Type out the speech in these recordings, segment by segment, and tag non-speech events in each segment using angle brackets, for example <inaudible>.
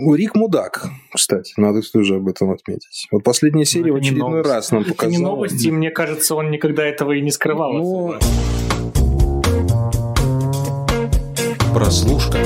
Рик мудак, кстати, надо тоже об этом отметить. Вот последняя серия в очередной раз нам показала. Это не новости, мне кажется, он никогда этого и не скрывал. Ну... Прослушка.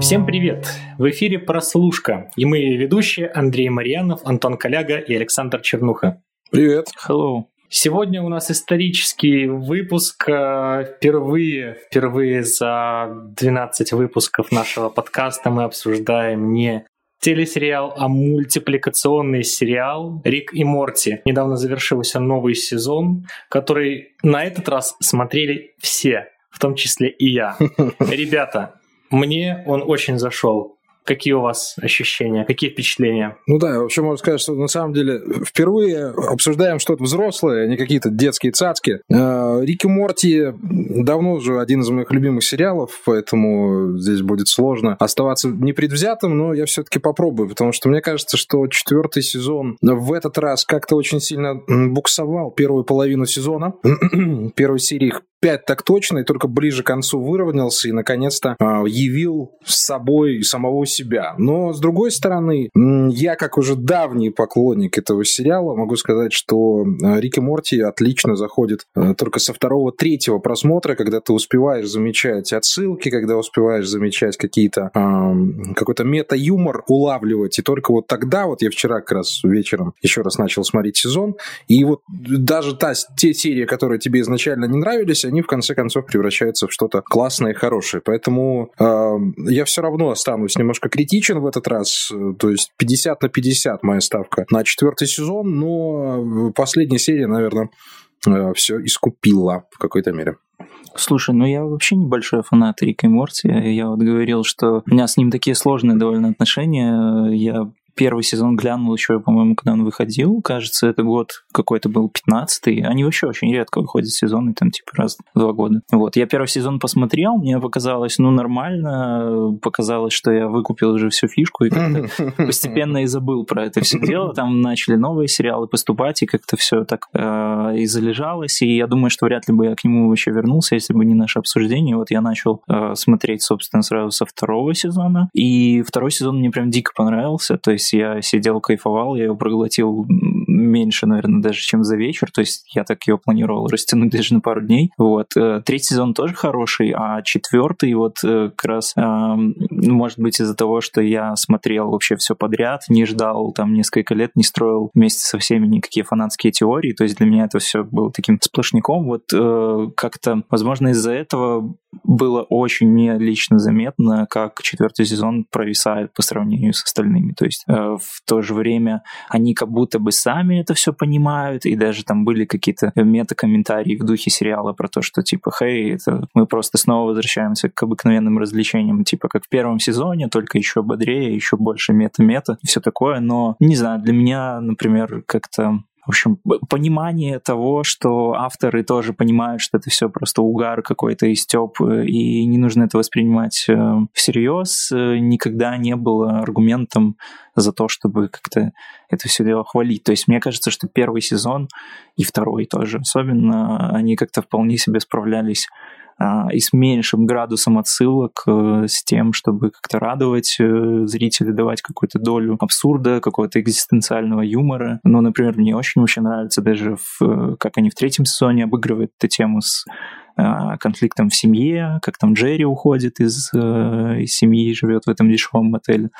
Всем привет! В эфире «Прослушка» и мы ведущие Андрей Марьянов, Антон Коляга и Александр Чернуха. Привет! Hello! Сегодня у нас исторический выпуск. Э, впервые, впервые за 12 выпусков нашего подкаста мы обсуждаем не телесериал, а мультипликационный сериал «Рик и Морти». Недавно завершился новый сезон, который на этот раз смотрели все, в том числе и я. <laughs> Ребята, мне он очень зашел. Какие у вас ощущения, какие впечатления? Ну да, вообще можно сказать, что на самом деле впервые обсуждаем что-то взрослое, а не какие-то детские цацки. Э, Рики Морти давно уже один из моих любимых сериалов, поэтому здесь будет сложно оставаться непредвзятым, но я все-таки попробую, потому что мне кажется, что четвертый сезон в этот раз как-то очень сильно буксовал первую половину сезона. <clears throat> Первой серии 5 так точно, и только ближе к концу выровнялся и, наконец-то, а, явил с собой самого себя. Но, с другой стороны, я, как уже давний поклонник этого сериала, могу сказать, что а, Рик и Морти отлично заходит а, только со второго-третьего просмотра, когда ты успеваешь замечать отсылки, когда успеваешь замечать какие-то какой-то мета-юмор улавливать, и только вот тогда, вот я вчера как раз вечером еще раз начал смотреть сезон, и вот даже та, те серии, которые тебе изначально не нравились, они в конце концов превращаются в что-то классное и хорошее. Поэтому э, я все равно останусь немножко критичен в этот раз. То есть 50 на 50 моя ставка на четвертый сезон, но последняя серия, наверное, э, все искупила в какой-то мере. Слушай, ну я вообще небольшой фанат Рика и Морти. Я вот говорил, что у меня с ним такие сложные довольно отношения. Я первый сезон глянул еще, по-моему, когда он выходил. Кажется, это год какой-то был 15-й. Они вообще очень редко выходят сезоны, там типа раз в два года. Вот. Я первый сезон посмотрел, мне показалось, ну, нормально. Показалось, что я выкупил уже всю фишку и как-то <laughs> постепенно и забыл про это все дело. Там начали новые сериалы поступать, и как-то все так э, и залежалось. И я думаю, что вряд ли бы я к нему вообще вернулся, если бы не наше обсуждение. Вот я начал э, смотреть, собственно, сразу со второго сезона. И второй сезон мне прям дико понравился. То есть есть я сидел, кайфовал, я ее проглотил меньше, наверное, даже, чем за вечер, то есть я так ее планировал растянуть даже на пару дней. Вот. Э, третий сезон тоже хороший, а четвертый вот э, как раз, может быть, из-за того, что я смотрел вообще все подряд, не ждал там несколько лет, не строил вместе со всеми никакие фанатские теории, то есть для меня это все было таким сплошняком. Вот э, как-то, возможно, из-за этого было очень мне лично заметно, как четвертый сезон провисает по сравнению с остальными. То есть э, в то же время они как будто бы сами это все понимают, и даже там были какие-то мета-комментарии в духе сериала про то, что типа, хей, это мы просто снова возвращаемся к обыкновенным развлечениям, типа как в первом сезоне, только еще бодрее, еще больше мета-мета и все такое. Но не знаю, для меня, например, как-то в общем, понимание того, что авторы тоже понимают, что это все просто угар какой-то и степ, э, и не нужно это воспринимать э, всерьез, э, никогда не было аргументом за то, чтобы как-то это все дело хвалить. То есть мне кажется, что первый сезон и второй тоже особенно, они как-то вполне себе справлялись и с меньшим градусом отсылок, э, с тем, чтобы как-то радовать э, зрителя, давать какую-то долю абсурда, какого-то экзистенциального юмора. Ну, например, мне очень вообще нравится даже, в, э, как они в третьем сезоне обыгрывают эту тему с а, конфликтом в семье, как там Джерри уходит из, из семьи и живет в этом дешевом мотеле.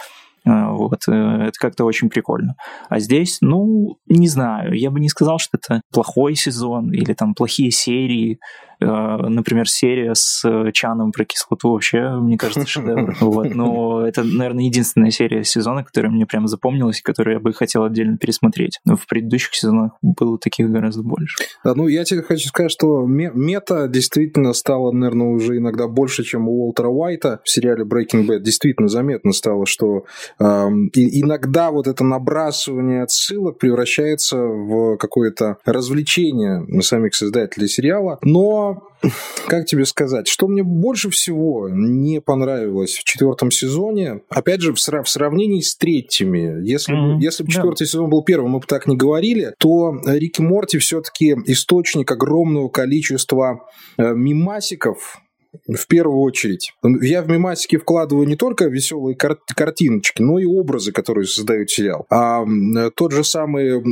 А, вот, это как-то очень прикольно. А здесь, ну, не знаю, я бы не сказал, что это плохой сезон или там плохие серии. Э, например, серия с Чаном про кислоту вообще, мне кажется, шедевр. <laughs> Вот. Но это, наверное, единственная серия сезона, которая мне прям запомнилась, которую я бы хотел отдельно пересмотреть. Но в предыдущих сезонах было таких гораздо больше. Да, ну, я тебе хочу сказать, что мета действительно стала, наверное, уже иногда больше, чем у Уолтера Уайта в сериале Breaking Bad. Действительно заметно стало, что и иногда вот это набрасывание отсылок превращается в какое-то развлечение самих создателей сериала. Но, как тебе сказать, что мне больше всего не понравилось в четвертом сезоне, опять же, в, сра- в сравнении с третьими. Если, mm-hmm. если бы четвертый yeah. сезон был первым, мы бы так не говорили, то Рик и Морти все-таки источник огромного количества э, мимасиков, в первую очередь. Я в мемасики вкладываю не только веселые кар- картиночки, но и образы, которые создают сериал. А тот же самый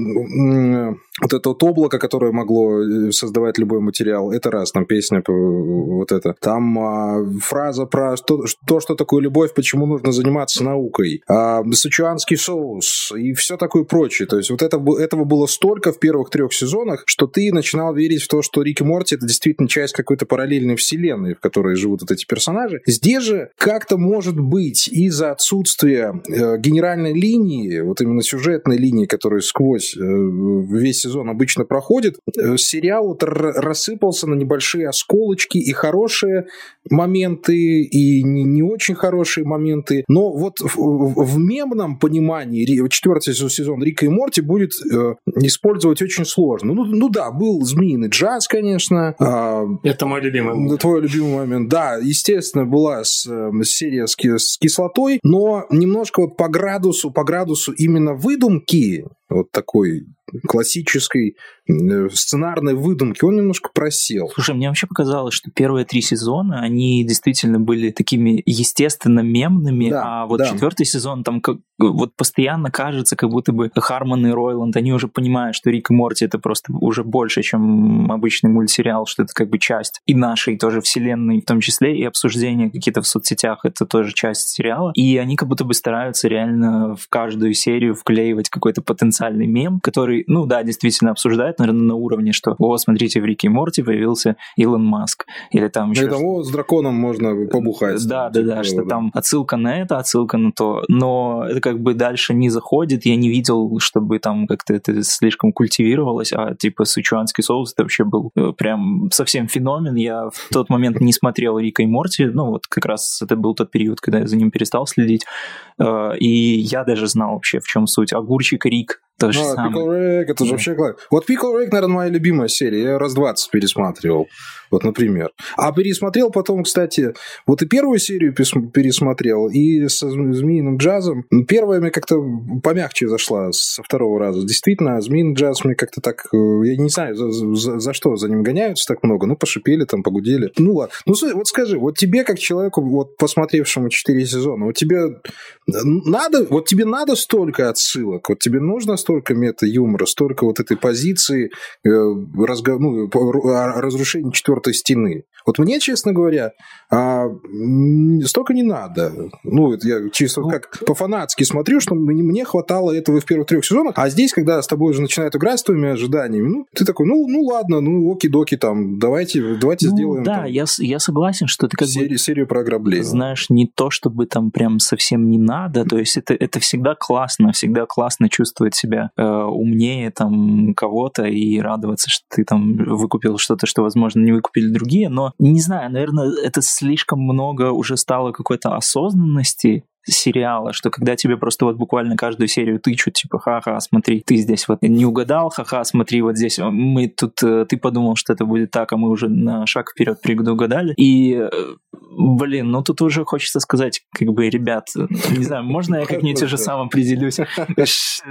вот это вот облако, которое могло э, создавать любой материал, это раз, там песня вот это. Там а, фраза про то, то, что такое любовь, почему нужно заниматься наукой. А, сычуанский соус и все такое прочее. То есть вот это, этого было столько в первых трех сезонах, что ты начинал верить в то, что Рик и Морти это действительно часть какой-то параллельной вселенной, в которой живут вот эти персонажи. Здесь же как-то может быть из-за отсутствия э, генеральной линии, вот именно сюжетной линии, которая сквозь э, весь сезон обычно проходит, э, сериал вот рассыпался на небольшие осколочки и хорошие моменты, и не, не очень хорошие моменты. Но вот в, в мемном понимании четвертый сезон Рика и Морти будет э, использовать очень сложно. Ну, ну да, был змеиный джаз, конечно. Э, Это мой любимый. Твой любимый момент. Да, естественно, была с, э, серия с, с кислотой, но немножко вот по градусу, по градусу именно выдумки вот такой классической э, сценарной выдумки, он немножко просел. Слушай, мне вообще показалось, что первые три сезона, они действительно были такими естественно мемными, да, а вот да. четвертый сезон там как, вот постоянно кажется, как будто бы Харман и Ройланд, они уже понимают, что Рик и Морти это просто уже больше, чем обычный мультсериал, что это как бы часть и нашей тоже вселенной, в том числе и обсуждения какие-то в соцсетях, это тоже часть сериала. И они как будто бы стараются реально в каждую серию вклеивать какой-то потенциальный мем, который ну да, действительно обсуждают, наверное, на уровне, что, о, смотрите, в Рике и Морти появился Илон Маск. Или там еще... Это, о, с драконом можно побухать. Да, да, да, что там отсылка на это, отсылка на то. Но это как бы дальше не заходит. Я не видел, чтобы там как-то это слишком культивировалось, а типа сычуанский соус это вообще был э, прям совсем феномен. Я в тот момент не смотрел Рика и Морти, ну вот как раз это был тот период, когда я за ним перестал следить. Э, и я даже знал вообще, в чем суть. Огурчик Рик, то же ну, самое. Pickle Rick, это же вообще классно. Вот Pickle Rick, наверное, моя любимая серия. Я раз 20 пересматривал. Вот, например. А пересмотрел потом, кстати, вот и первую серию пересмотрел, и со «Змеиным джазом». Первая мне как-то помягче зашла со второго раза. Действительно, «Змеиный джаз» мне как-то так... Э, я не знаю, за, за, за что за ним гоняются так много. Ну, пошипели там, погудели. Ну, ладно. Ну, вот скажи, вот тебе, как человеку, вот посмотревшему четыре сезона, вот тебе надо, вот тебе надо столько отсылок, вот тебе нужно столько мета-юмора, столько вот этой позиции э, разго... ну, разрушения четвертой стены. Вот мне, честно говоря, а, столько не надо. Ну, это я чисто ну, как по-фанатски смотрю, что мне хватало этого в первых трех сезонах, а здесь, когда с тобой уже начинают играть с твоими ожиданиями, ну, ты такой, ну, ну ладно, ну, оки-доки там, давайте, давайте ну, сделаем. Да, там, я, я согласен, что ты как серию, бы... Серию про ограбление. Знаешь, не то, чтобы там прям совсем не надо, то есть это, это всегда классно, всегда классно чувствовать себя э, умнее там кого-то и радоваться, что ты там выкупил что-то, что, возможно, не выкупили другие, но, не знаю, наверное, это слишком много уже стало какой-то осознанности сериала, что когда тебе просто вот буквально каждую серию тычут, типа, ха-ха, смотри, ты здесь вот не угадал, ха-ха, смотри, вот здесь мы тут, э, ты подумал, что это будет так, а мы уже на шаг вперед предугадали. И, э, блин, ну тут уже хочется сказать, как бы, ребят, не знаю, можно я как-нибудь уже сам определюсь,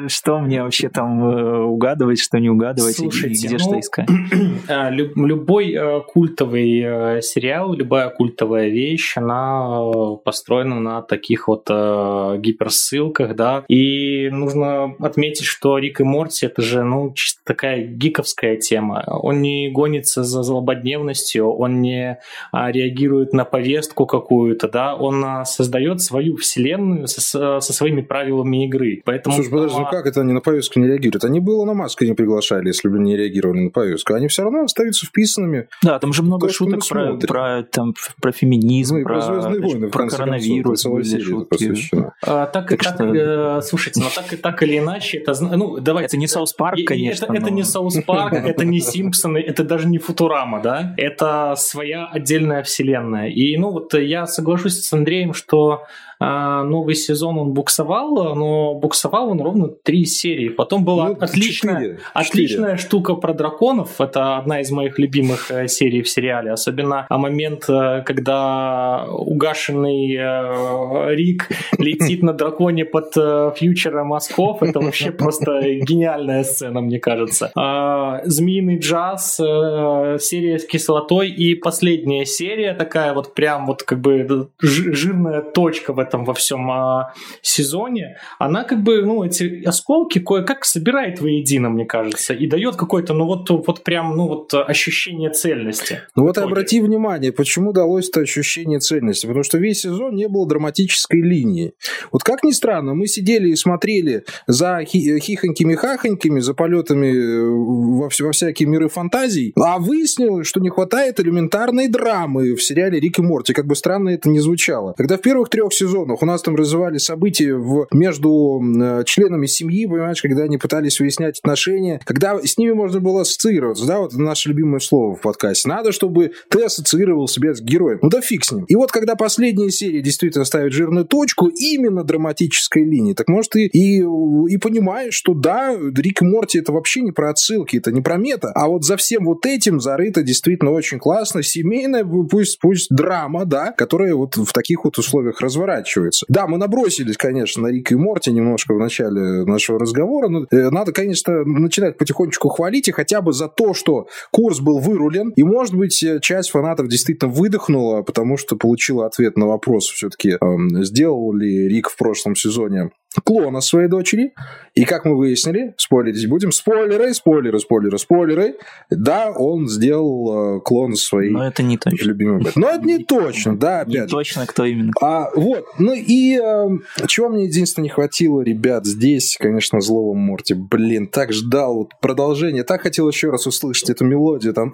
что мне вообще там э, угадывать, что не угадывать, и где что ну, искать? <clears throat> А, любой культовый сериал, любая культовая вещь, она построена на таких вот вот э, гиперссылках, да. И нужно отметить, что Рик и Морти это же, ну, чисто такая гиковская тема. Он не гонится за злободневностью, он не а, реагирует на повестку какую-то, да, он а, создает свою вселенную со, со своими правилами игры. Поэтому Слушай, подожди, ну как это они на повестку не реагируют? Они было на Маску не приглашали, если бы не реагировали на повестку. Они все равно остаются вписанными. Да, там же много то, шуток про, про, там, про феминизм, ну, про, про, войны, про коронавирус. Концов, посвящена. А, так так, так э, слушайте, но так так или иначе, это, ну, давайте. Это не South Park, конечно. Это, но... это не South Park, это не Симпсоны, это даже не Футурама, да? Это своя отдельная вселенная. И, ну, вот я соглашусь с Андреем, что новый сезон он буксовал, но буксовал он ровно три серии. Потом была ну, отличная, 4, 4. отличная штука про драконов. Это одна из моих любимых э, серий в сериале. Особенно момент, э, когда угашенный э, Рик летит на драконе под фьючера мазков. Это вообще <laughs> просто гениальная сцена, мне кажется. А, Змеиный джаз, серия с кислотой и последняя серия такая вот прям вот как бы жирная точка в этом во всем а, сезоне. Она как бы, ну, эти осколки кое-как собирает воедино, мне кажется, и дает какое-то, ну вот, вот прям, ну вот ощущение цельности. Ну вот обрати внимание, почему далось это ощущение цельности? Потому что весь сезон не было драматической линии. Вот как ни странно, мы сидели и смотрели за хихонькими-хахонькими, за полетами э, во, во всякие миры фантазий, а выяснилось, что не хватает элементарной драмы в сериале Рик и Морти. Как бы странно это не звучало. Когда в первых трех сезонах у нас там развивались события в, между э, членами семьи, понимаешь, когда они пытались выяснять отношения, когда с ними можно было ассоциироваться, да, вот наше любимое слово в подкасте. Надо, чтобы ты ассоциировал себя с героем. Ну да фиг с ним. И вот когда последняя серия действительно ставит жирную точку именно драматической линии, так может и, и, и понимаешь, что да, Рик и Морти это вообще не про отсылки, это не про мета, а вот за всем вот этим зарыто действительно очень классно, семейная, пусть, пусть драма, да, которая вот в таких вот условиях разворачивается. Да, мы набросились, конечно, на Рика и Морти немножко в начале нашего разговора, но э, надо, конечно, начинать потихонечку хвалить и хотя бы за то, что курс был вырулен, и, может быть, э, часть фанатов действительно выдохнула, потому что получила ответ на вопрос все-таки, э, сделал ли Рик в прошлом сезоне клона своей дочери. И как мы выяснили, спойлерить будем, спойлеры, спойлеры, спойлеры, спойлеры. Да, он сделал э, клон своей Но это не точно. любимой. Но это не <laughs> точно, да, опять Не точно, кто именно. А, вот, ну и э, чего мне единственное не хватило, ребят, здесь, конечно, злого Морти. Блин, так ждал вот продолжение, так хотел еще раз услышать эту мелодию, там,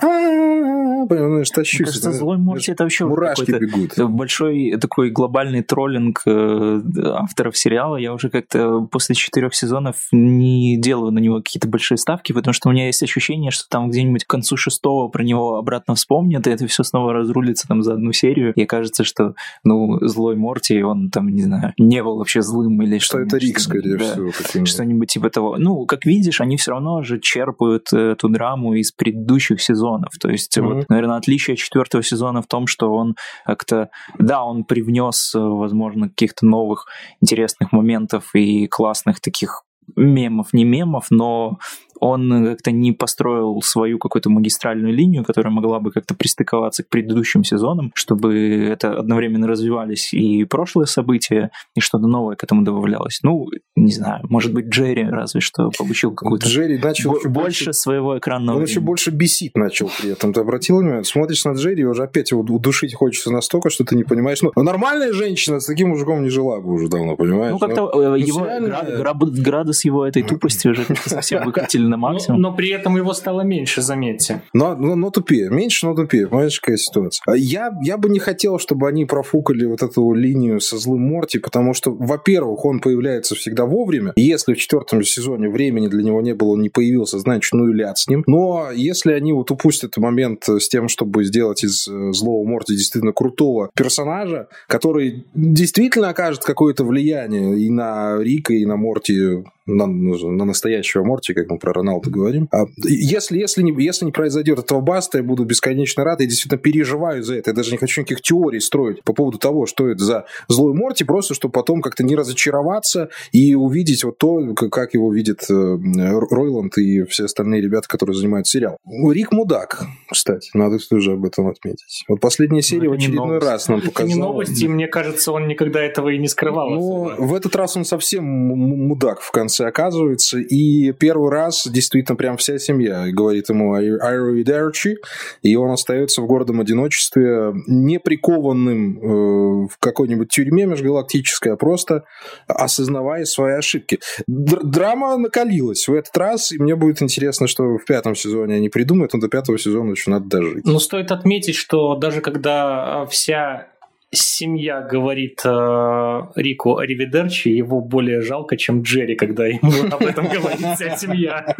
понимаешь, тащусь. Мне кажется, злой Морти это вообще мурашки бегут. Большой такой глобальный троллинг э, авторов сериала. Я уже как-то после четырех сезонов не делаю на него какие-то большие ставки, потому что у меня есть ощущение, что там где-нибудь к концу шестого про него обратно вспомнят, и это все снова разрулится там за одну серию. И кажется, что, ну, злой Морти, он там, не знаю, не был вообще злым или что. Что это Рик, скорее да, всего. Что-нибудь типа того. Ну, как видишь, они все равно же черпают эту драму из предыдущих сезонов. То есть, mm-hmm. вот, наверное, отличие четвертого сезона в том, что он как-то, да, он привнес, возможно, каких-то новых интересных моментов и классных таких мемов, не мемов, но он как-то не построил свою какую-то магистральную линию, которая могла бы как-то пристыковаться к предыдущим сезонам, чтобы это одновременно развивались и прошлые события, и что-то новое к этому добавлялось. Ну, не знаю, может быть, Джерри разве что получил какую-то... Джерри начал бо- больше своего экранного Он еще больше бесит начал при этом. Ты обратил внимание? Смотришь на Джерри, уже опять его удушить хочется настолько, что ты не понимаешь. Ну, нормальная женщина с таким мужиком не жила бы уже давно, понимаешь? Ну, как-то Но, э, его град, градус его этой тупости уже совсем <laughs> выкатили на максимум. Но, но при этом его стало меньше, заметьте. Но, но, но тупее. Меньше, но тупее. Понимаешь, какая ситуация? А я, я бы не хотел, чтобы они профукали вот эту линию со злым Морти, потому что, во-первых, он появляется всегда вовремя. Если в четвертом сезоне времени для него не было, он не появился, значит, ну и ляд с ним. Но если они вот упустят момент с тем, чтобы сделать из э, злого Морти действительно крутого персонажа, который действительно окажет какое-то влияние и на Рика, и на Морти на, на настоящего Морти, как мы про Роналду говорим. А если, если, не, если не произойдет этого баста, я буду бесконечно рад. Я действительно переживаю за это. Я даже не хочу никаких теорий строить по поводу того, что это за злой Морти, просто чтобы потом как-то не разочароваться и увидеть вот то, как его видит э, Ройланд и все остальные ребята, которые занимают сериал. Рик мудак, кстати, надо тоже об этом отметить. Вот последняя серия в очередной раз нам показала. Это не новости, мне кажется, он никогда этого и не скрывал. Но в этот раз он совсем мудак в конце оказывается, и первый раз действительно прям вся семья говорит ему «Arrivederci», и он остается в гордом одиночестве, не прикованным э, в какой-нибудь тюрьме межгалактической, а просто осознавая свои ошибки. Драма накалилась в этот раз, и мне будет интересно, что в пятом сезоне они придумают, но до пятого сезона еще надо дожить. Ну, стоит отметить, что даже когда вся семья говорит э, Рику Аривидерчи, его более жалко, чем Джерри, когда ему <laughs> об этом говорит вся семья.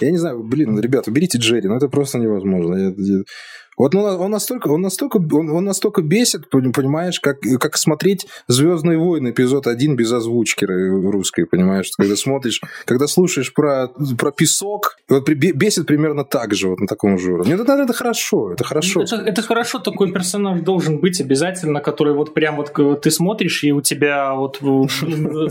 Я не знаю, блин, ребята, уберите Джерри, ну это просто невозможно. Вот он, он настолько, он настолько, он, он настолько бесит, понимаешь, как, как смотреть Звездные войны эпизод один без озвучки русской, понимаешь? Когда смотришь, когда слушаешь про, про песок, вот бесит примерно так же, вот на таком же уровне. Это, это хорошо, это хорошо. Это, это хорошо, такой персонаж должен быть обязательно, который вот прям вот ты смотришь, и у тебя вот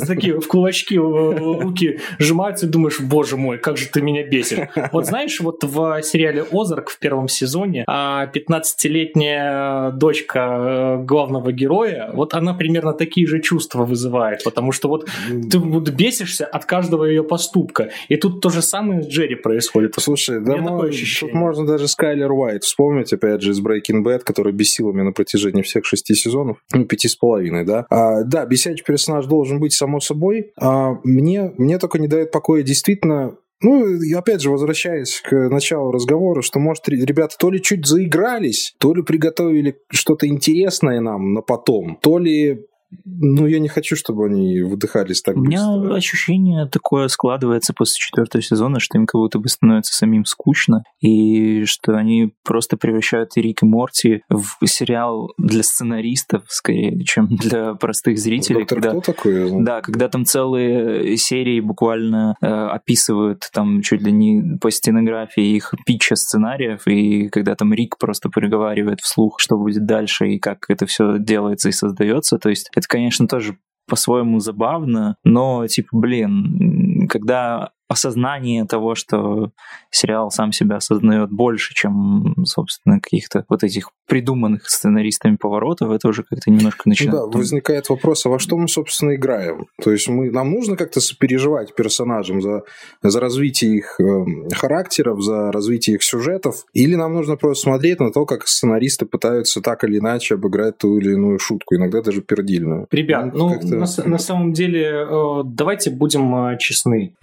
такие в кулачки руки сжимаются, и думаешь, боже мой, как же ты меня бесишь. Вот знаешь, вот в сериале «Озарк» в первом сезоне 15-летняя дочка э, главного героя, вот она примерно такие же чувства вызывает, потому что вот ты вот бесишься от каждого ее поступка. И тут то же самое с Джерри происходит. Слушай, да, тут можно даже Скайлер Уайт вспомнить, опять же, из Breaking Bad, который бесил меня на протяжении всех шести сезонов, ну, пяти с половиной, да. А, да, бесячий персонаж должен быть, само собой. А, мне, мне только не дает покоя действительно ну, опять же, возвращаясь к началу разговора, что, может, ребята то ли чуть заигрались, то ли приготовили что-то интересное нам на потом, то ли ну, я не хочу, чтобы они выдыхались так У меня быстро. ощущение такое складывается после четвертого сезона, что им как будто бы становится самим скучно, и что они просто превращают Рик и Морти в сериал для сценаристов, скорее, чем для простых зрителей. Доктор когда, кто такой? Да, когда там целые серии буквально э, описывают там чуть ли не по стенографии их питча сценариев, и когда там Рик просто приговаривает вслух, что будет дальше и как это все делается и создается, то есть это, конечно, тоже по-своему забавно, но, типа, блин, когда осознание того, что сериал сам себя осознает больше, чем, собственно, каких-то вот этих придуманных сценаристами поворотов, это уже как-то немножко начинает... Ну да, возникает вопрос, а во что мы, собственно, играем? То есть мы, нам нужно как-то сопереживать персонажам за, за развитие их э, характеров, за развитие их сюжетов, или нам нужно просто смотреть на то, как сценаристы пытаются так или иначе обыграть ту или иную шутку, иногда даже пердильную. Ребят, ну, ну на, на самом деле, э, давайте будем э, честны.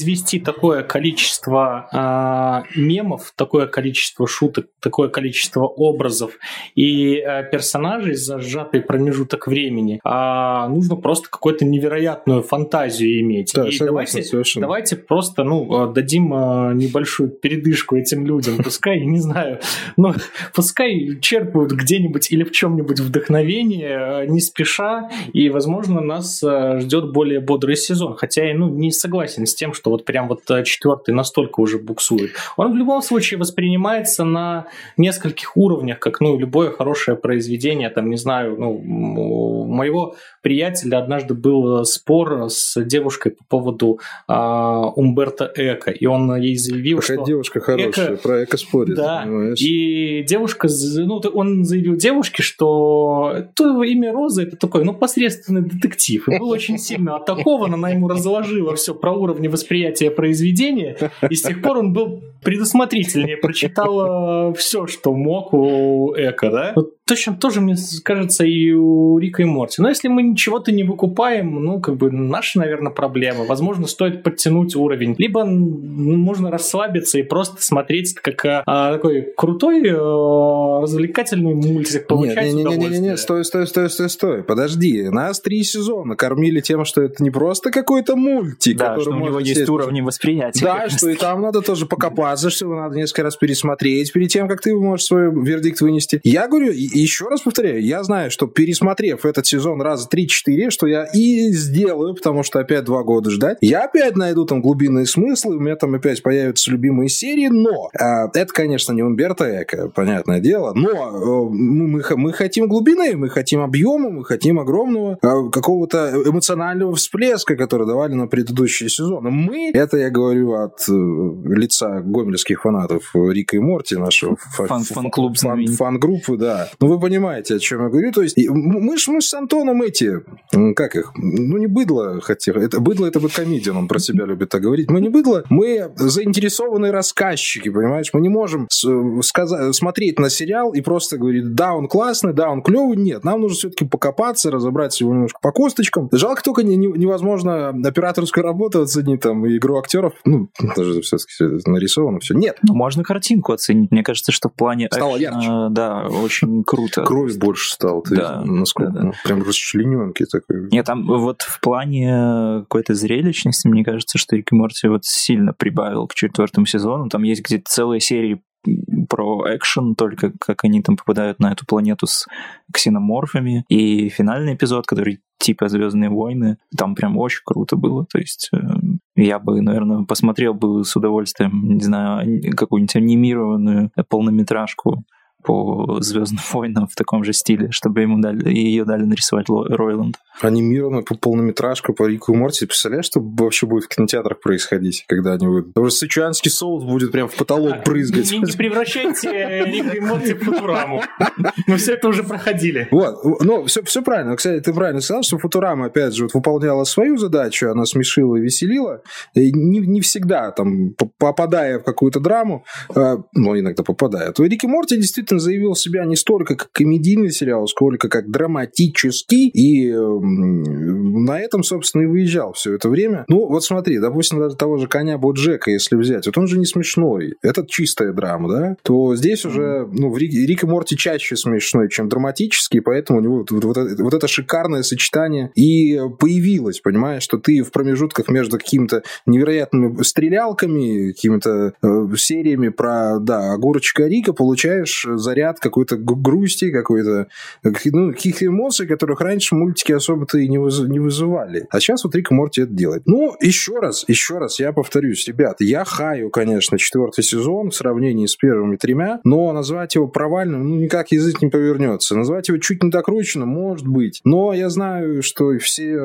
Произвести такое количество э, мемов, такое количество шуток, такое количество образов, и э, персонажей за сжатый промежуток времени, а нужно просто какую-то невероятную фантазию иметь. Да, и согласен, давайте, совершенно. давайте просто ну, э, дадим э, небольшую передышку этим людям. Пускай, не знаю, ну, пускай черпают где-нибудь или в чем-нибудь вдохновение, э, не спеша, и, возможно, нас э, ждет более бодрый сезон. Хотя я ну, не согласен с тем, что вот прям вот э, четвертый настолько уже буксует. Он в любом случае воспринимается на нескольких уровнях, как, ну, любое хорошее произведение, там, не знаю, ну, у моего приятеля однажды был спор с девушкой по поводу а, Умберто Эко, и он ей заявил, Какая что... девушка хорошая, Эко... про Эко спорит, Да, понимаешь? и девушка, ну, он заявил девушке, что то имя Роза это такой, ну, посредственный детектив, и был очень сильно атакован, она ему разложила все про уровни восприятия произведения, и с тех пор он был предусмотрительнее, прочитал все, что мог у Эко, да? Вот точно тоже, мне кажется, и у Рика и Морти. Но если мы ничего-то не выкупаем, ну, как бы, наши, наверное, проблемы. Возможно, стоит подтянуть уровень. Либо можно расслабиться и просто смотреть как а, такой крутой, а, развлекательный мультик, получать нет, не, не, не, не, не, стой, стой, стой, стой, стой. Подожди, нас три сезона кормили тем, что это не просто какой-то мультик, да, который что у него есть уровни восприятия. Да, что и там надо тоже покопаться, что его надо несколько раз пересмотреть перед тем, как ты можешь свой вердикт вынести. Я говорю, еще раз повторяю, я знаю, что пересмотрев этот сезон раза 3-4, что я и сделаю, потому что опять два года ждать, я опять найду там глубинные смыслы, у меня там опять появятся любимые серии, но э, это, конечно, не Умберто Эко, понятное дело, но э, мы, мы хотим глубины, мы хотим объема, мы хотим огромного э, какого-то эмоционального всплеска, который давали на предыдущие сезоны. Мы, это я говорю от э, лица гомельских фанатов Рика и Морти, нашего фан-клуб фан, фан-группы, да. Ну, вы понимаете, о чем я говорю. То есть, мы ж, мы с Антоном эти, как их, ну, не быдло, хотя, это быдло, это бы комедиан, он про себя любит так говорить. Мы не быдло, мы заинтересованные рассказчики, понимаешь? Мы не можем сказать, смотреть на сериал и просто говорить, да, он классный, да, он клевый. Нет, нам нужно все-таки покопаться, разобрать его немножко по косточкам. Жалко только не, не, невозможно операторскую работу оценить, там, игру актеров. Ну, даже все-таки нарисовано все. Нет. Ну, можно картинку оценить. Мне кажется, что в плане... Стало ярче. Э, да, очень круто. Кровь больше стала. Ты да, насколько, да, да. прям расчлененки такой. Нет, там вот в плане какой-то зрелищности, мне кажется, что Рик и Морти вот сильно прибавил к четвертому сезону. Там есть где-то целые серии про экшен, только как они там попадают на эту планету с ксеноморфами. И финальный эпизод, который типа Звездные войны, там прям очень круто было. То есть э, я бы, наверное, посмотрел бы с удовольствием, не знаю, какую-нибудь анимированную полнометражку по Звездным войнам в таком же стиле, чтобы ему дали, ее дали нарисовать Ройланд. Анимированную полнометражку по Рику и Морти. Представляешь, что вообще будет в кинотеатрах происходить, когда они будут... Потому что сычуанский соус будет прям в потолок а, брызгать. Не, не превращайте Рика и Морти в Футураму. Мы все это уже проходили. Вот, ну, все, все правильно. Кстати, ты правильно сказал, что Футурама, опять же, вот, выполняла свою задачу, она смешила и веселила. И не, не всегда, там, попадая в какую-то драму, э, ну, иногда попадая, то Рик и Морти действительно действительно заявил себя не столько как комедийный сериал, сколько как драматический, и на этом, собственно, и выезжал все это время. Ну, вот смотри, допустим, даже того же коня Боджека, если взять, вот он же не смешной, это чистая драма, да, то здесь уже, ну, в Рик, Рик и Морти чаще смешной, чем драматический, поэтому у него вот, вот, это, вот это шикарное сочетание и появилось, понимаешь, что ты в промежутках между какими-то невероятными стрелялками, какими-то э, сериями про, да, огурчика Рика получаешь заряд какой-то грусти, какой-то ну, каких-то эмоций, которых раньше мультики особо-то и не, выз, не вызывали. А сейчас вот Рик и Морти это делает. Ну, еще раз, еще раз, я повторюсь, ребят, я хаю, конечно, четвертый сезон в сравнении с первыми тремя, но назвать его провальным, ну, никак язык не повернется. Назвать его чуть не докрученным, может быть. Но я знаю, что все,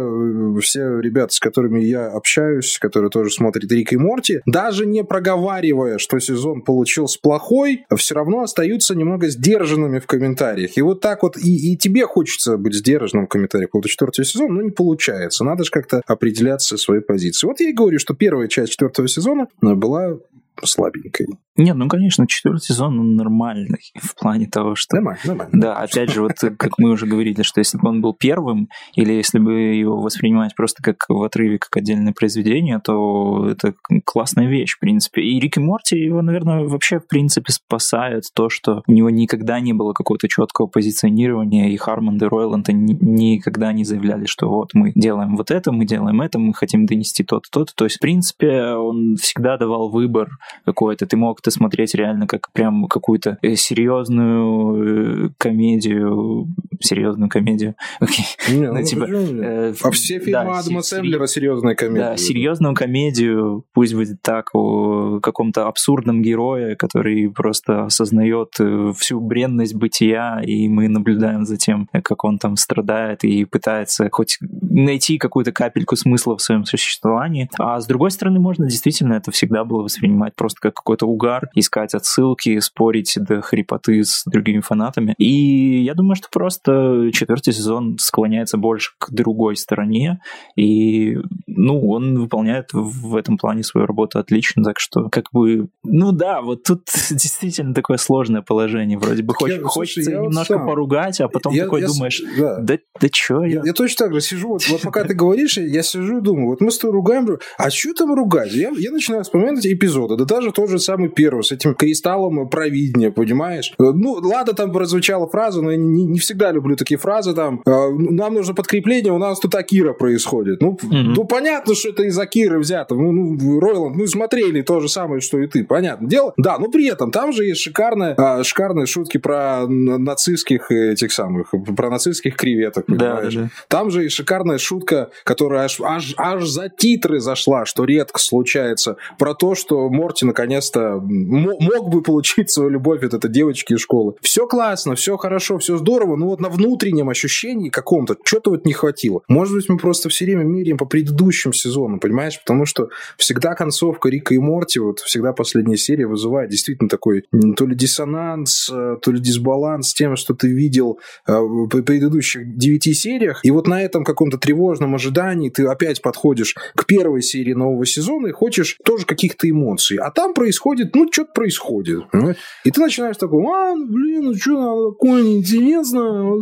все ребята, с которыми я общаюсь, которые тоже смотрят Рик и Морти, даже не проговаривая, что сезон получился плохой, все равно остаются немного сдержанными в комментариях. И вот так вот и, и тебе хочется быть сдержанным в комментариях по четвертого сезона, но не получается. Надо же как-то определяться своей позицией. Вот я и говорю, что первая часть четвертого сезона была слабенькой. Нет, ну, конечно, четвертый сезон он нормальный в плане того, что... Нормально, нормально. Да, опять же, вот как мы уже говорили, что если бы он был первым, или если бы его воспринимать просто как в отрыве, как отдельное произведение, то это классная вещь, в принципе. И Рик и Морти его, наверное, вообще, в принципе, спасает то, что у него никогда не было какого-то четкого позиционирования, и Хармонд и Ройланд никогда не заявляли, что вот мы делаем вот это, мы делаем это, мы хотим донести то-то, то-то. То есть, в принципе, он всегда давал выбор какой-то. Ты мог это смотреть реально как прям какую-то э, серьезную э, комедию, серьезную комедию. <laughs> Не, ну, типа, э, а все фильмы да, Адама Сэндлера серьезная комедия. Да, серьезную комедию, пусть будет так, о каком-то абсурдном герое, который просто осознает всю бренность бытия, и мы наблюдаем за тем, как он там страдает и пытается хоть найти какую-то капельку смысла в своем существовании. А с другой стороны, можно действительно это всегда было воспринимать просто как какой-то угар, искать отсылки, спорить до хрипоты с другими фанатами. И я думаю, что просто четвертый сезон склоняется больше к другой стороне, и, ну, он выполняет в этом плане свою работу отлично, так что, как бы, ну да, вот тут <laughs> действительно такое сложное положение. Вроде бы хоч, я, хочется слушай, немножко вот поругать, а потом я, такой я, думаешь, да, да, да чё я... я... Я точно так же сижу, вот, вот пока ты говоришь, я сижу и думаю, вот мы с тобой ругаем, а что там ругать? Я, я начинаю вспоминать эпизоды, да даже тот же самый первый, с этим кристаллом провидения, понимаешь? Ну, ладно, там прозвучала фраза, но я не, не всегда люблю такие фразы, там, «А, нам нужно подкрепление, у нас тут Акира происходит. Ну, mm-hmm. ну понятно, что это из Акиры взято. Ну, ну, Ройланд, ну, смотрели то же самое, что и ты, понятно. Дело, да, но при этом там же есть шикарные, а, шикарные шутки про нацистских этих самых, про нацистских креветок, понимаешь? Да, да. Там же и шикарная шутка, которая аж, аж, аж за титры зашла, что редко случается, про то, что Морти наконец наконец-то мог бы получить свою любовь от этой девочки из школы. Все классно, все хорошо, все здорово, но вот на внутреннем ощущении каком-то что-то вот не хватило. Может быть, мы просто все время меряем по предыдущим сезонам, понимаешь? Потому что всегда концовка Рика и Морти, вот всегда последняя серия вызывает действительно такой то ли диссонанс, э, то ли дисбаланс с тем, что ты видел э, в предыдущих девяти сериях. И вот на этом каком-то тревожном ожидании ты опять подходишь к первой серии нового сезона и хочешь тоже каких-то эмоций. А там происходит, ну, что-то происходит. Понимаешь? И ты начинаешь такой, а, блин, ну что, такое неинтересно,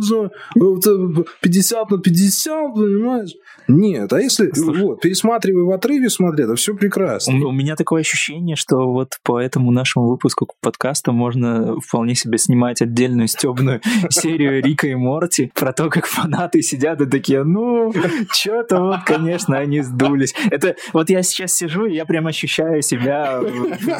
50 на 50, понимаешь? Нет, а если Слушай, вот, пересматривай в отрыве, смотри, это все прекрасно. У, у меня такое ощущение, ощущение, что вот по этому нашему выпуску подкаста можно вполне себе снимать отдельную стебную <laughs> серию Рика и Морти про то, как фанаты сидят и такие, ну, что-то вот, конечно, они сдулись. Это вот я сейчас сижу, и я прям ощущаю себя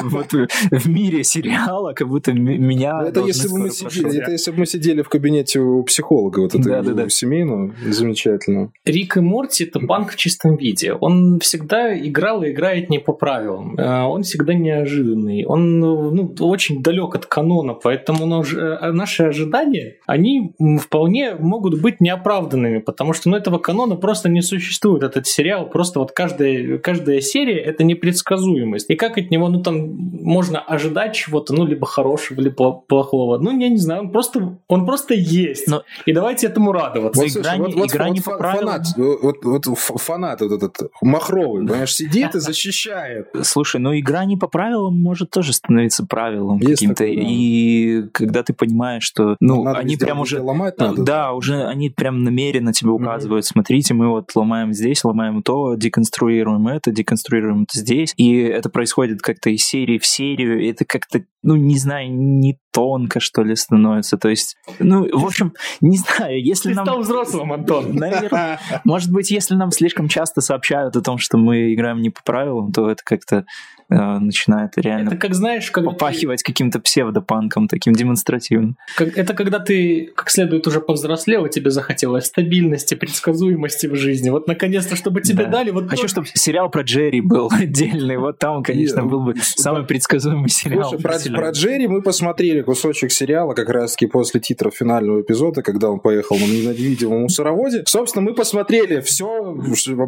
вот в мире сериала, как будто меня... Это если бы мы сидели, это если бы мы сидели в кабинете у психолога, вот это да, да, да. семейного, замечательно. Рик и Морти это банк в чистом виде. Он всегда играл и играет не по правилам. Э, он всегда неожиданный. Он ну, очень далек от канона, поэтому э, наши ожидания, они вполне могут быть неоправданными, потому что ну, этого канона просто не существует. Этот сериал просто вот каждая, каждая серия это непредсказуемость. И как от него, ну там можно ожидать чего-то, ну либо хорошего, либо плохого. Ну я не знаю, он просто, он просто есть. Но... И давайте этому радоваться. Вот, игра, слушай, не, вот, игра вот, не по правилам. Фанат, вот, вот фанат вот этот махровый, понимаешь, сидит и защищает. <laughs> Слушай, но игра не по правилам может тоже становиться правилом каким-то. И когда ты понимаешь, что ну они прям уже ломать надо. Да, уже они прям намеренно тебе указывают, смотрите, мы вот ломаем здесь, ломаем то, деконструируем это, деконструируем это здесь, и это происходит как-то из серии в серию, это как-то, ну не знаю, не тонко что ли становится, то есть, ну в общем, не знаю, если Ты нам... стал взрослым, Антон. Наверное. Может быть, если нам слишком часто сообщают о том, что мы играем не по правилам, то это как-то Э, начинает реально это как знаешь, когда попахивать ты... каким-то псевдопанком, таким демонстративным. Как, это когда ты как следует уже повзрослел, и тебе захотелось стабильности, предсказуемости в жизни. Вот наконец-то, чтобы тебе да. дали... Вот Хочу, чтобы сериал про Джерри был <laughs> отдельный. Вот там, конечно, был бы самый предсказуемый сериал. Слушай, про, про Джерри мы посмотрели кусочек сериала как раз-таки после титров финального эпизода, когда он поехал на невидимом мусороводе. Собственно, мы посмотрели все,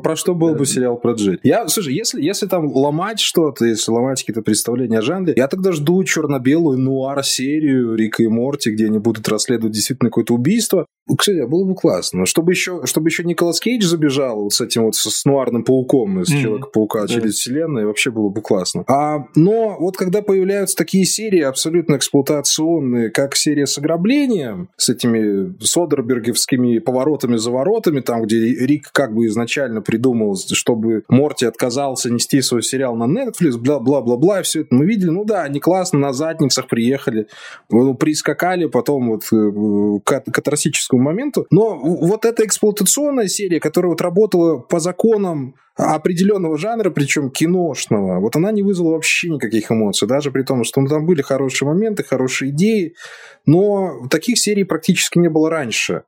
про что был бы сериал про Джерри. Я, слушай, если, если там ломать что-то, если ломать какие-то представления о жанре, я тогда жду черно-белую нуар-серию Рика и Морти, где они будут расследовать действительно какое-то убийство. Кстати, было бы классно. Чтобы еще, чтобы еще Николас Кейдж забежал вот с этим вот с, нуарным пауком из mm-hmm. Человека-паука yeah. через вселенную, вообще было бы классно. А, но вот когда появляются такие серии абсолютно эксплуатационные, как серия с ограблением, с этими содербергевскими поворотами-заворотами, там, где Рик как бы изначально придумал, чтобы Морти отказался нести свой сериал на Netflix, бла-бла-бла-бла, и все это мы видели. Ну да, они классно на задницах приехали, ну, прискакали, потом вот э, к катарсическому моменту. Но вот эта эксплуатационная серия, которая вот работала по законам определенного жанра, причем киношного, вот она не вызвала вообще никаких эмоций, даже при том, что ну, там были хорошие моменты, хорошие идеи, но таких серий практически не было раньше.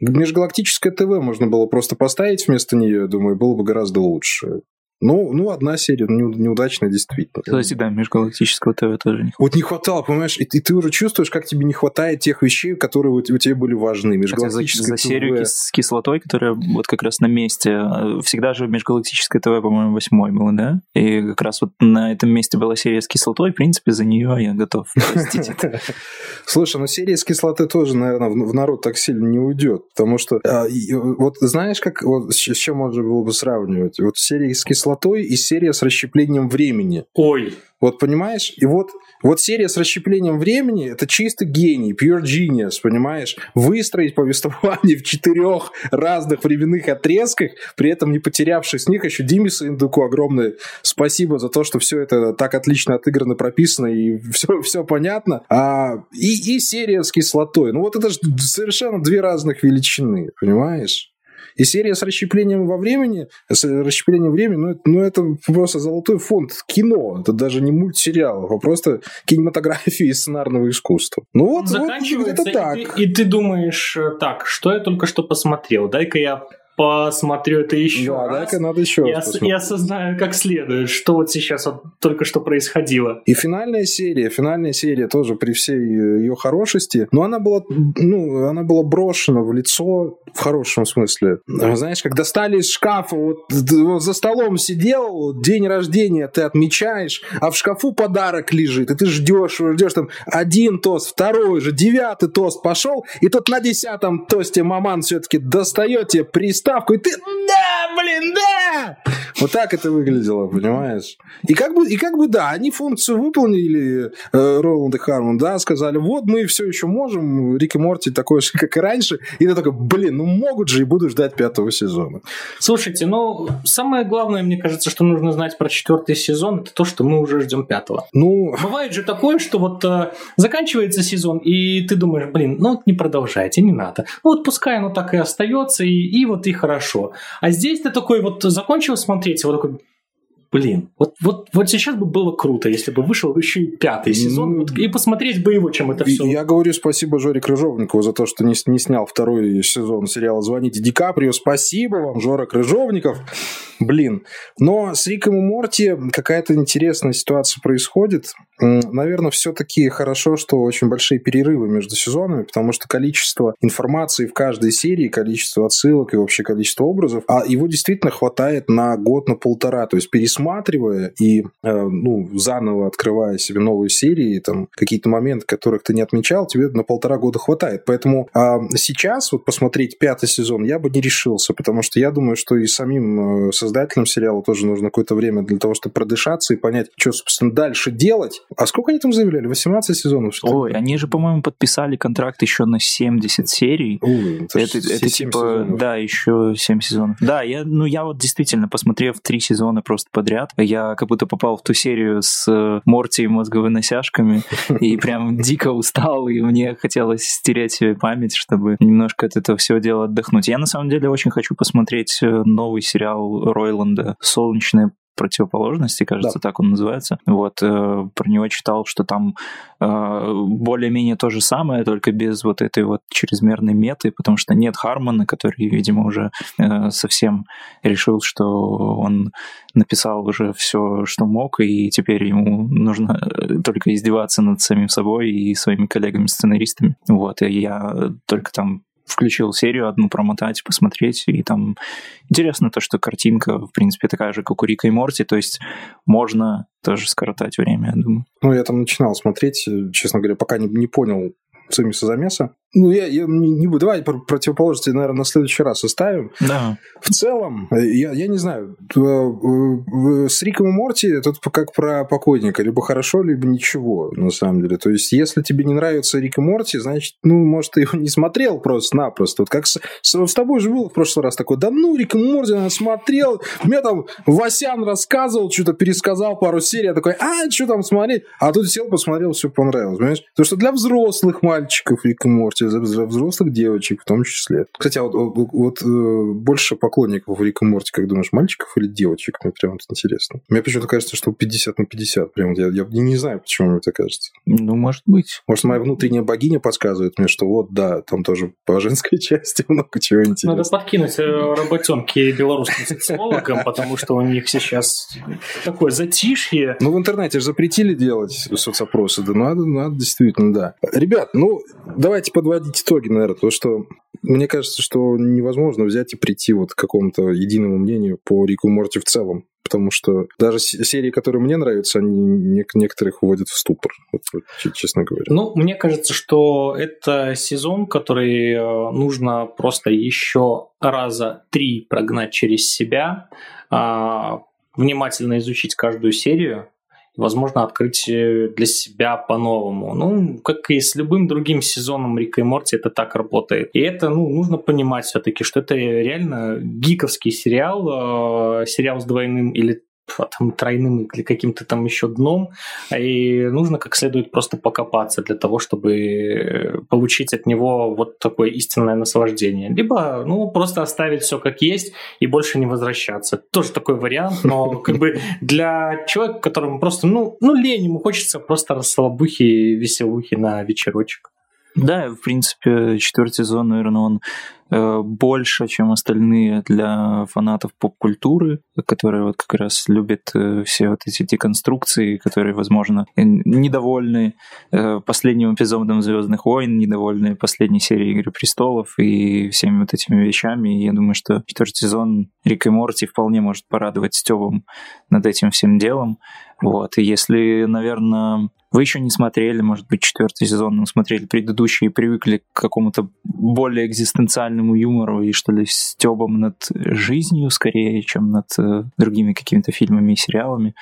Межгалактическое ТВ можно было просто поставить вместо нее, думаю, было бы гораздо лучше. Ну, ну, одна серия, ну, неудачная действительно. Кстати, да, межгалактического ТВ тоже не хватало. Вот не хватало, понимаешь, и, и ты уже чувствуешь, как тебе не хватает тех вещей, которые вот у тебя были важны. Межгалактическое за, за серию ТВ... с кислотой, которая вот как раз на месте, э, всегда же межгалактическое ТВ, по-моему, восьмой было, да? И как раз вот на этом месте была серия с кислотой, в принципе, за нее я готов простить это. <laughs> Слушай, ну серия с кислотой тоже, наверное, в народ так сильно не уйдет, потому что а, вот знаешь, как вот с чем можно было бы сравнивать? Вот серия с кислотой кислотой и серия с расщеплением времени. Ой. Вот понимаешь? И вот, вот серия с расщеплением времени – это чисто гений, pure genius, понимаешь? Выстроить повествование <laughs> в четырех разных временных отрезках, при этом не потерявших с них еще Димису Индуку огромное спасибо за то, что все это так отлично отыграно, прописано и <laughs> все, все понятно. А, и, и серия с кислотой. Ну вот это же совершенно две разных величины, понимаешь? И серия с расщеплением во времени, с расщеплением времени, ну, ну это просто золотой фонд кино. Это даже не мультсериал, а просто кинематография и сценарного искусства. Ну вот, Заканчивается, вот это так. И ты, и ты думаешь, э, так, что я только что посмотрел? Дай-ка я посмотрю это еще да, раз. Да, надо еще я, раз я осознаю как следует, что вот сейчас вот только что происходило. И финальная серия, финальная серия тоже при всей ее хорошести, но она была, ну, она была брошена в лицо в хорошем смысле. Знаешь, как достали из шкафа, вот, вот за столом сидел, день рождения ты отмечаешь, а в шкафу подарок лежит, и ты ждешь, ждешь там один тост, второй уже, девятый тост пошел, и тут на десятом тосте маман все-таки достает тебе приставку, и ты, да, блин, да! Вот так это выглядело, понимаешь? И как бы, и как бы да, они функцию выполнили, э, Роланд и Хармон, да, сказали, вот мы все еще можем, Рик и Морти такой же, как и раньше. И ты такой, блин, ну могут же, и буду ждать пятого сезона. Слушайте, ну, самое главное, мне кажется, что нужно знать про четвертый сезон, это то, что мы уже ждем пятого. Ну... Бывает же такое, что вот э, заканчивается сезон, и ты думаешь, блин, ну вот не продолжайте, не надо. Ну вот пускай оно так и остается, и, и вот и хорошо. А здесь ты такой вот закончил смотреть, вот такой, Блин, вот, вот, вот сейчас бы было круто, если бы вышел еще и пятый сезон, ну, вот, и посмотреть бы его, чем это все. Я говорю спасибо Жоре Крыжовникову за то, что не, не снял второй сезон сериала «Звоните Ди Каприо». Спасибо вам, Жора Крыжовников. Блин. Но с Риком и Морти какая-то интересная ситуация происходит. Наверное, все-таки хорошо, что очень большие перерывы между сезонами, потому что количество информации в каждой серии, количество отсылок и вообще количество образов, а его действительно хватает на год, на полтора. То есть пересматривая и э, ну, заново открывая себе новые серии, там какие-то моменты, которых ты не отмечал, тебе на полтора года хватает. Поэтому а сейчас вот посмотреть пятый сезон я бы не решился, потому что я думаю, что и самим э, создателям сериала тоже нужно какое-то время для того, чтобы продышаться и понять, что, собственно, дальше делать. А сколько они там заявляли? 18 сезонов? Что Ой, они же, по-моему, подписали контракт еще на 70 серий. Ой, это, это, это типа, сезонов. да, еще 7 сезонов. Да, я, ну я вот действительно, посмотрев три сезона просто подряд, я как будто попал в ту серию с э, Морти и мозговыносяшками, и <laughs> прям дико устал, и мне хотелось стереть себе память, чтобы немножко от этого всего дела отдохнуть. Я на самом деле очень хочу посмотреть э, новый сериал Ройланда «Солнечное противоположности, кажется, да. так он называется. Вот, э, про него читал, что там э, более-менее то же самое, только без вот этой вот чрезмерной меты, потому что нет Хармона, который, видимо, уже э, совсем решил, что он написал уже все, что мог, и теперь ему нужно э, только издеваться над самим собой и своими коллегами-сценаристами. Вот, и я только там включил серию одну промотать, посмотреть, и там интересно то, что картинка, в принципе, такая же, как у Рика и Морти, то есть можно тоже скоротать время, я думаю. Ну, я там начинал смотреть, честно говоря, пока не, не понял цимиса замеса. Ну, я, я не, буду. Давай противоположности, наверное, на следующий раз оставим. Да. В целом, я, я не знаю, с Риком и Морти тут как про покойника. Либо хорошо, либо ничего, на самом деле. То есть, если тебе не нравится Рик и Морти, значит, ну, может, ты его не смотрел просто-напросто. Вот как с, с, с тобой же было в прошлый раз такой, да ну, Рик и Морти я смотрел. Мне там Васян рассказывал, что-то пересказал пару серий. Я такой, а, что там смотреть? А тут сел, посмотрел, все понравилось. Понимаешь? Потому что для взрослых мальчиков Рик и Морти кстати, для взрослых девочек в том числе. Кстати, а вот, вот, вот э, больше поклонников Рика Морти, как думаешь, мальчиков или девочек? Мне прям вот интересно. Мне почему-то кажется, что 50 на 50. Прям я, я не знаю, почему мне это кажется. Ну, может быть. Может, моя внутренняя богиня подсказывает мне, что вот, да, там тоже по женской <laughs> части много чего интересного. Надо подкинуть э, работенки белорусским социологам, потому что у них сейчас такое затишье. Ну, в интернете же запретили делать соцопросы, да надо, надо действительно, да. Ребят, ну, давайте подводить подводить итоги, наверное, то, что мне кажется, что невозможно взять и прийти вот к какому-то единому мнению по Рику Морти в целом. Потому что даже серии, которые мне нравятся, они некоторых вводят в ступор, вот, честно говоря. Ну, мне кажется, что это сезон, который э, нужно просто еще раза три прогнать через себя, а, внимательно изучить каждую серию, возможно, открыть э, для себя по-новому. Ну, как и с любым другим сезоном Рика и Морти, это так работает. И это, ну, нужно понимать все-таки, что это реально гиковский сериал, э, сериал с двойным или там, тройным или каким-то там еще дном, и нужно как следует просто покопаться для того, чтобы получить от него вот такое истинное наслаждение. Либо, ну, просто оставить все как есть и больше не возвращаться. Тоже такой вариант, но как бы для человека, которому просто, ну, ну лень, ему хочется просто расслабухи веселухи на вечерочек. Да, в принципе, четвертый сезон, наверное, он э, больше, чем остальные для фанатов поп-культуры, которые вот как раз любят э, все вот эти деконструкции, которые, возможно, недовольны э, последним эпизодом Звездных войн, недовольны последней серией Игры престолов и всеми вот этими вещами. И я думаю, что четвертый сезон Рик и Морти вполне может порадовать Стевом над этим всем делом. Вот. И если, наверное, вы еще не смотрели, может быть, четвертый сезон, но смотрели предыдущий и привыкли к какому-то более экзистенциальному юмору и, что ли, стебам над жизнью скорее, чем над э, другими какими-то фильмами и сериалами,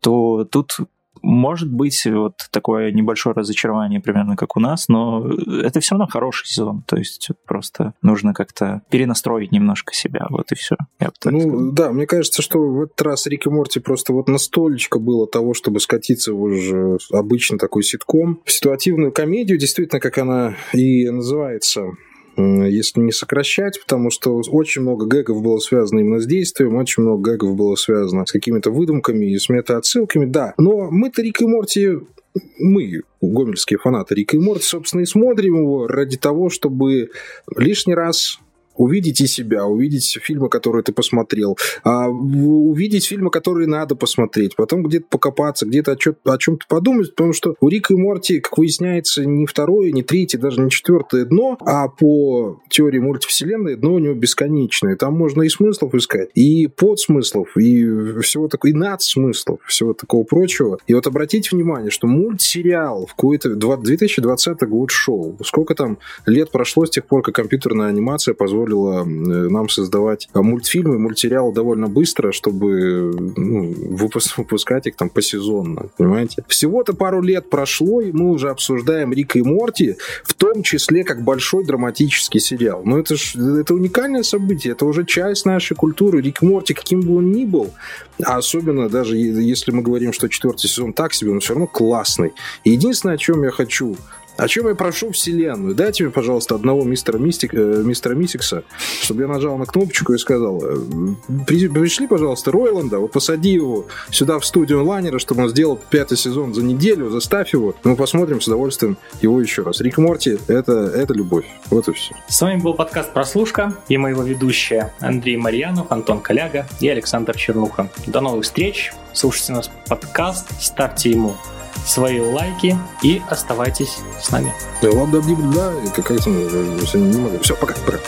то тут может быть вот такое небольшое разочарование примерно как у нас, но это все равно хороший сезон, то есть просто нужно как-то перенастроить немножко себя, вот и все. ну сказал. да, мне кажется, что в этот раз Рик и Морти просто вот настолько было того, чтобы скатиться в уже обычный такой ситком, в ситуативную комедию, действительно, как она и называется, если не сокращать, потому что очень много гэгов было связано именно с действием, очень много гэгов было связано с какими-то выдумками и с метаотсылками, да. Но мы-то Рик и Морти мы, гомельские фанаты Рика и Морти, собственно, и смотрим его ради того, чтобы лишний раз увидеть и себя, увидеть фильмы, которые ты посмотрел, а, увидеть фильмы, которые надо посмотреть, потом где-то покопаться, где-то о, о чем-то подумать, потому что у Рика и Морти, как выясняется, не второе, не третье, даже не четвертое дно, а по теории мультивселенной дно у него бесконечное. Там можно и смыслов искать, и подсмыслов, и всего такого, и надсмыслов, всего такого прочего. И вот обратите внимание, что мультсериал в какой-то 2020 год шел. Сколько там лет прошло с тех пор, как компьютерная анимация позволила позволило э, нам создавать мультфильмы, мультсериалы довольно быстро, чтобы ну, <laughs> выпускать их там посезонно, понимаете? Всего-то пару лет прошло, и мы уже обсуждаем Рика и Морти, в том числе как большой драматический сериал. Но это ж это уникальное событие, это уже часть нашей культуры. Рик Морти, каким бы он ни был, а особенно даже если мы говорим, что четвертый сезон так себе, он все равно классный. И единственное, о чем я хочу о чем я прошу вселенную? Дайте мне, пожалуйста, одного мистера, Мистик, э, мистера Мистикса, чтобы я нажал на кнопочку и сказал, э, пришли, пожалуйста, Ройланда, вот посади его сюда в студию лайнера, чтобы он сделал пятый сезон за неделю, заставь его, мы посмотрим с удовольствием его еще раз. Рик Морти — это, это любовь. Вот и все. С вами был подкаст «Прослушка» и мои его ведущие Андрей Марьянов, Антон Коляга и Александр Чернуха. До новых встреч! Слушайте нас подкаст, ставьте ему свои лайки и оставайтесь с нами. Да, ладно, да, какая-то, не могу. Все, пока, пока.